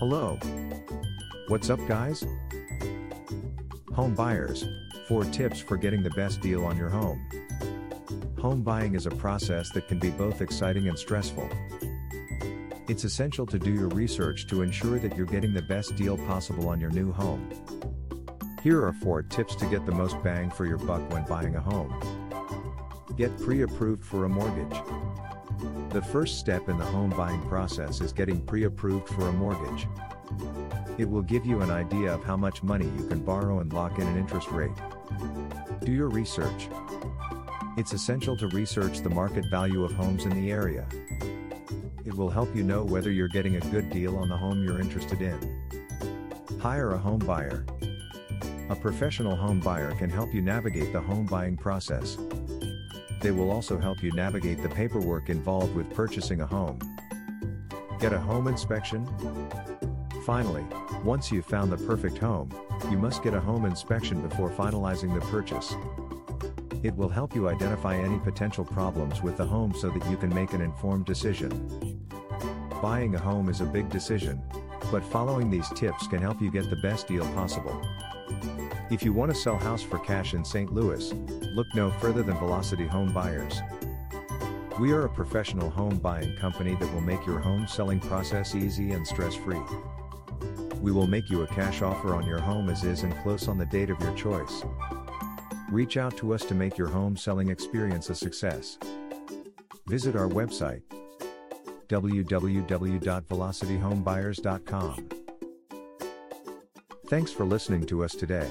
Hello. What's up, guys? Home buyers 4 tips for getting the best deal on your home. Home buying is a process that can be both exciting and stressful. It's essential to do your research to ensure that you're getting the best deal possible on your new home. Here are 4 tips to get the most bang for your buck when buying a home. Get pre approved for a mortgage. The first step in the home buying process is getting pre approved for a mortgage. It will give you an idea of how much money you can borrow and lock in an interest rate. Do your research. It's essential to research the market value of homes in the area. It will help you know whether you're getting a good deal on the home you're interested in. Hire a home buyer. A professional home buyer can help you navigate the home buying process. They will also help you navigate the paperwork involved with purchasing a home. Get a home inspection? Finally, once you've found the perfect home, you must get a home inspection before finalizing the purchase. It will help you identify any potential problems with the home so that you can make an informed decision. Buying a home is a big decision, but following these tips can help you get the best deal possible. If you want to sell house for cash in St. Louis, look no further than Velocity Home Buyers. We are a professional home buying company that will make your home selling process easy and stress-free. We will make you a cash offer on your home as is and close on the date of your choice. Reach out to us to make your home selling experience a success. Visit our website www.velocityhomebuyers.com. Thanks for listening to us today.